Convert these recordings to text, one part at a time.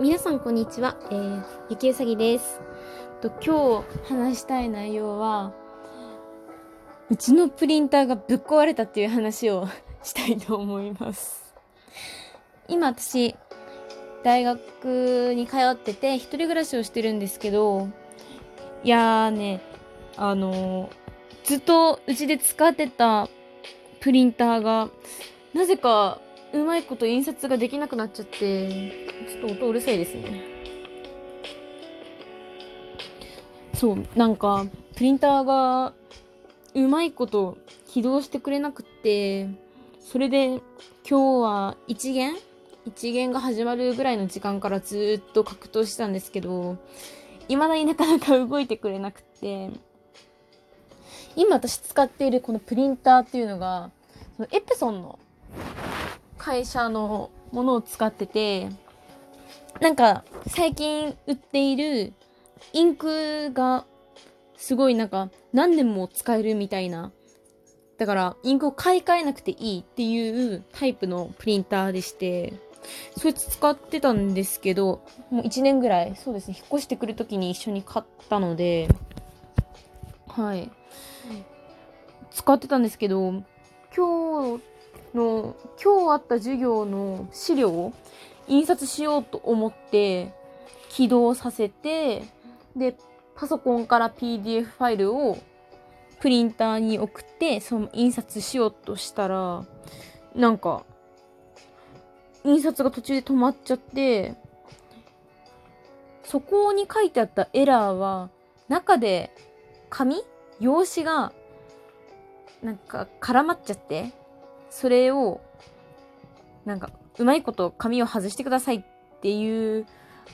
皆さんこんにちは、えー、ゆきうさぎです。と今日話したい内容はうちのプリンターがぶっ壊れたっていう話をしたいと思います。今私大学に通ってて一人暮らしをしてるんですけどいやーねあのー、ずっとうちで使ってたプリンターがなぜかうまいこと印刷ができなくなっちゃって、ちょっと音うるさいですね。そう、なんか、プリンターがうまいこと起動してくれなくって、それで今日は一元一元が始まるぐらいの時間からずっと格闘してたんですけど、未だになかなか動いてくれなくって、今私使っているこのプリンターっていうのが、そのエプソンの会社のものを使ってて、なんか最近売っているインクがすごいなんか何年も使えるみたいな。だからインクを買い替えなくていいっていうタイプのプリンターでして、そいつ使ってたんですけど、もう1年ぐらい、そうですね、引っ越してくるときに一緒に買ったので、はい。使ってたんですけど、今日の今日あった授業の資料を印刷しようと思って起動させてでパソコンから PDF ファイルをプリンターに送ってその印刷しようとしたらなんか印刷が途中で止まっちゃってそこに書いてあったエラーは中で紙？用紙がなんか絡まっちゃってそれを、なんか、うまいこと紙を外してくださいっていう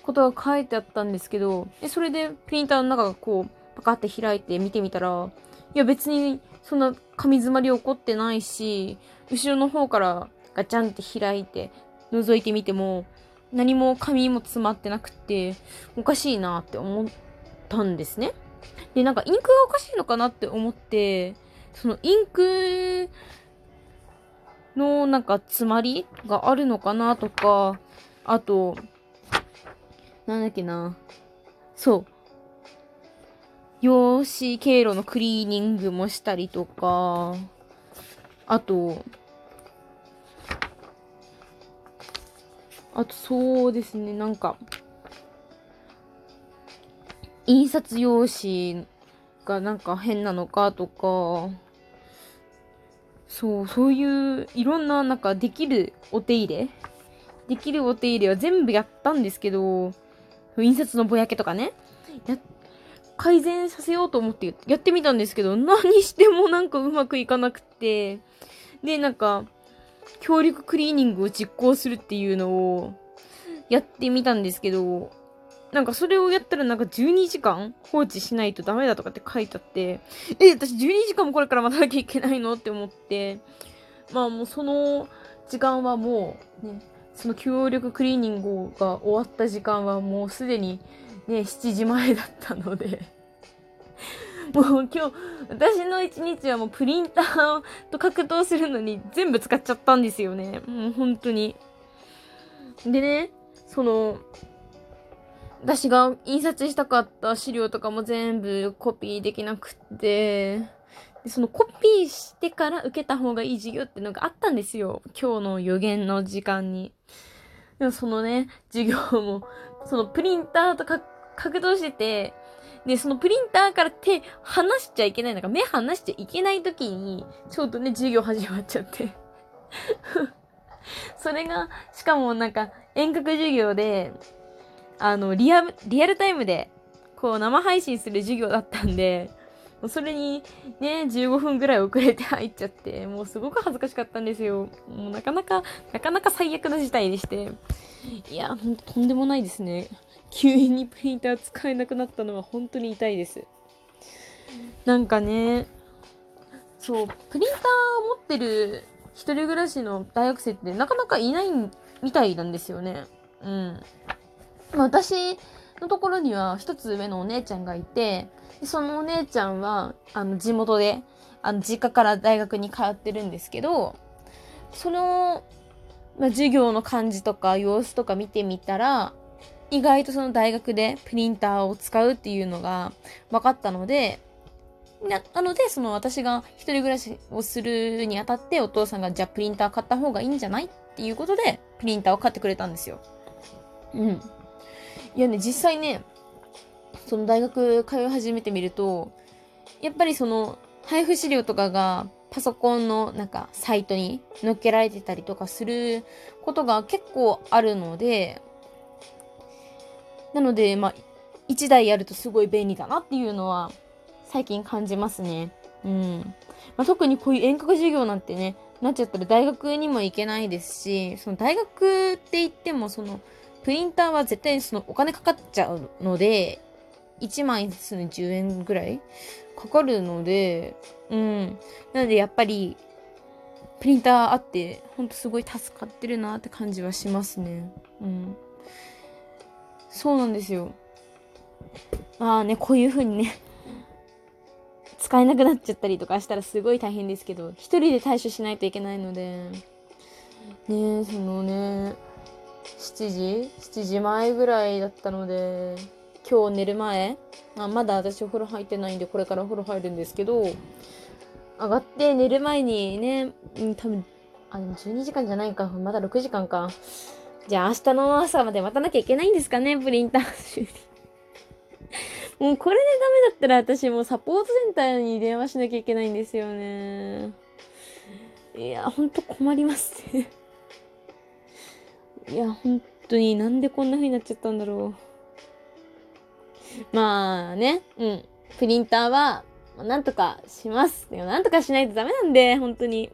ことが書いてあったんですけど、でそれでプリンターの中がこう、パカって開いて見てみたら、いや別にそんな紙詰まり起こってないし、後ろの方からガチャンって開いて、覗いてみても、何も紙も詰まってなくて、おかしいなって思ったんですね。で、なんかインクがおかしいのかなって思って、そのインクのなんか詰まりがあるのかなとか、あと、なんだっけな。そう。用紙経路のクリーニングもしたりとか、あと、あとそうですね、なんか、印刷用紙がなんか変なのかとか、そう、そういういろんななんかできるお手入れできるお手入れは全部やったんですけど、印刷のぼやけとかね、改善させようと思ってやってみたんですけど、何してもなんかうまくいかなくて、で、なんか、協力クリーニングを実行するっていうのをやってみたんですけど、なんかそれをやったらなんか12時間放置しないとダメだとかって書いてあって、え、私12時間もこれから待たなきゃいけないのって思って、まあもうその時間はもう、ね、その協力クリーニングが終わった時間はもうすでにね、7時前だったのでもう今日、私の一日はもうプリンターと格闘するのに全部使っちゃったんですよね。もう本当に。でね、その、私が印刷したかった資料とかも全部コピーできなくって、でそのコピーしてから受けた方がいい授業っていうのがあったんですよ。今日の予言の時間に。でもそのね、授業も、そのプリンターとか格闘してて、で、そのプリンターから手離しちゃいけない、なんか目離しちゃいけない時に、ちょうどね、授業始まっちゃって それが、しかもなんか遠隔授業で、あの、リアル、リアルタイムで、こう、生配信する授業だったんで、もうそれにね、15分ぐらい遅れて入っちゃって、もうすごく恥ずかしかったんですよ。もうなかなか、なかなか最悪な事態でして。いや、ほんととんでもないですね。急にプリンター使えなくなったのは本当に痛いです。なんかね、そう、プリンターを持ってる一人暮らしの大学生ってなかなかいないみたいなんですよね。うん。私のところには一つ上のお姉ちゃんがいて、そのお姉ちゃんは、あの、地元で、あの、実家から大学に通ってるんですけど、その、まあ、授業の感じとか様子とか見てみたら、意外とその大学でプリンターを使うっていうのが分かったので、ななので、その私が一人暮らしをするにあたってお父さんがじゃあプリンター買った方がいいんじゃない？っていうことで、プリンターを買ってくれたんですよ。うん。いやね、実際ね、その大学通い始めてみると、やっぱりその配布資料とかがパソコンのなんかサイトに載っけられてたりとかすることが結構あるので、なので、まあ、1台やるとすごい便利だなっていうのは最近感じますね。うん。まあ、特にこういう遠隔授業なんてね、なっちゃったら大学にも行けないですし、その大学って言ってもそのプリンターは絶対にそのお金かかっちゃうので、1枚ですね10円ぐらいかかるので、うん。なのでやっぱり、プリンターあって、ほんとすごい助かってるなって感じはしますね。うん。そうなんですよ。まあね、こういう風にね、使えなくなっちゃったりとかしたらすごい大変ですけど、一人で対処しないといけないので、ねそのね、7時 ?7 時前ぐらいだったので、今日寝る前、あまだ私お風呂入ってないんで、これからお風呂入るんですけど、上がって寝る前にね、うん、多分、あ、でも12時間じゃないか。まだ6時間か。じゃあ明日の朝まで待たなきゃいけないんですかね、プリンター修理。もうこれでダメだったら私もうサポートセンターに電話しなきゃいけないんですよね。いや、ほんと困りますねいや、本当になんでこんな風になっちゃったんだろう。まあね、うん。プリンターは、なんとかします。でもなんとかしないとダメなんで、本当に。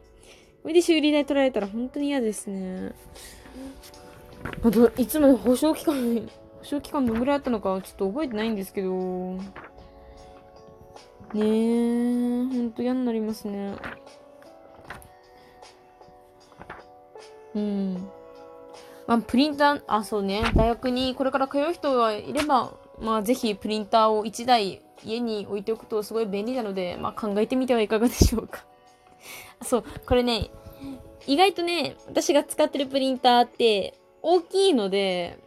これで修理代取られたら本当に嫌ですね。あと、いつも保証期間、保証期間どのぐらいあったのかちょっと覚えてないんですけど。ねえ、ほんと嫌になりますね。うん。まあ、プリンター、あ、そうね、大学にこれから通う人がいれば、まあ、ぜひプリンターを1台家に置いておくとすごい便利なので、まあ、考えてみてはいかがでしょうか。そう、これね、意外とね、私が使ってるプリンターって大きいので、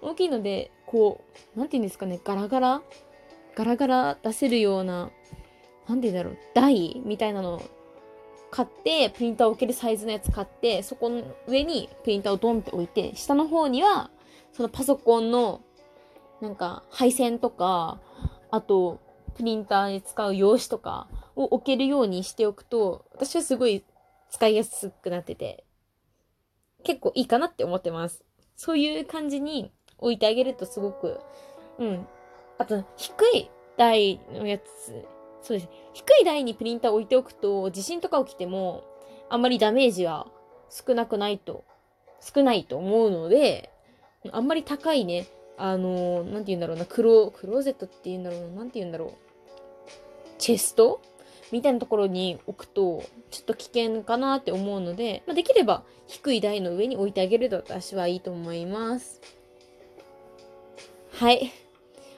大きいので、こう、なんて言うんですかね、ガラガラ？ガラガラ出せるような、なんて言うんだろう、台みたいなの買って、プリンターを置けるサイズのやつ買って、そこの上にプリンターをドンって置いて、下の方には、そのパソコンの、なんか、配線とか、あと、プリンターに使う用紙とかを置けるようにしておくと、私はすごい使いやすくなってて、結構いいかなって思ってます。そういう感じに置いてあげるとすごく、うん。あと、低い台のやつ、そうです。低い台にプリンター置いておくと、地震とか起きても、あんまりダメージは少なくないと、少ないと思うので、あんまり高いね、あのー、なんて言うんだろうな、クロ、クローゼットって言うんだろうな、なんて言うんだろう。チェスト？みたいなところに置くと、ちょっと危険かなって思うので、まあ、できれば低い台の上に置いてあげると私はいいと思います。はい。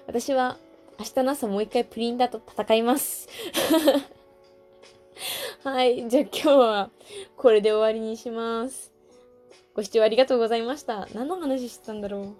私は明日の朝もう一回プリンダと戦います。はい。じゃあ今日はこれで終わりにします。ご視聴ありがとうございました。何の話してたんだろう？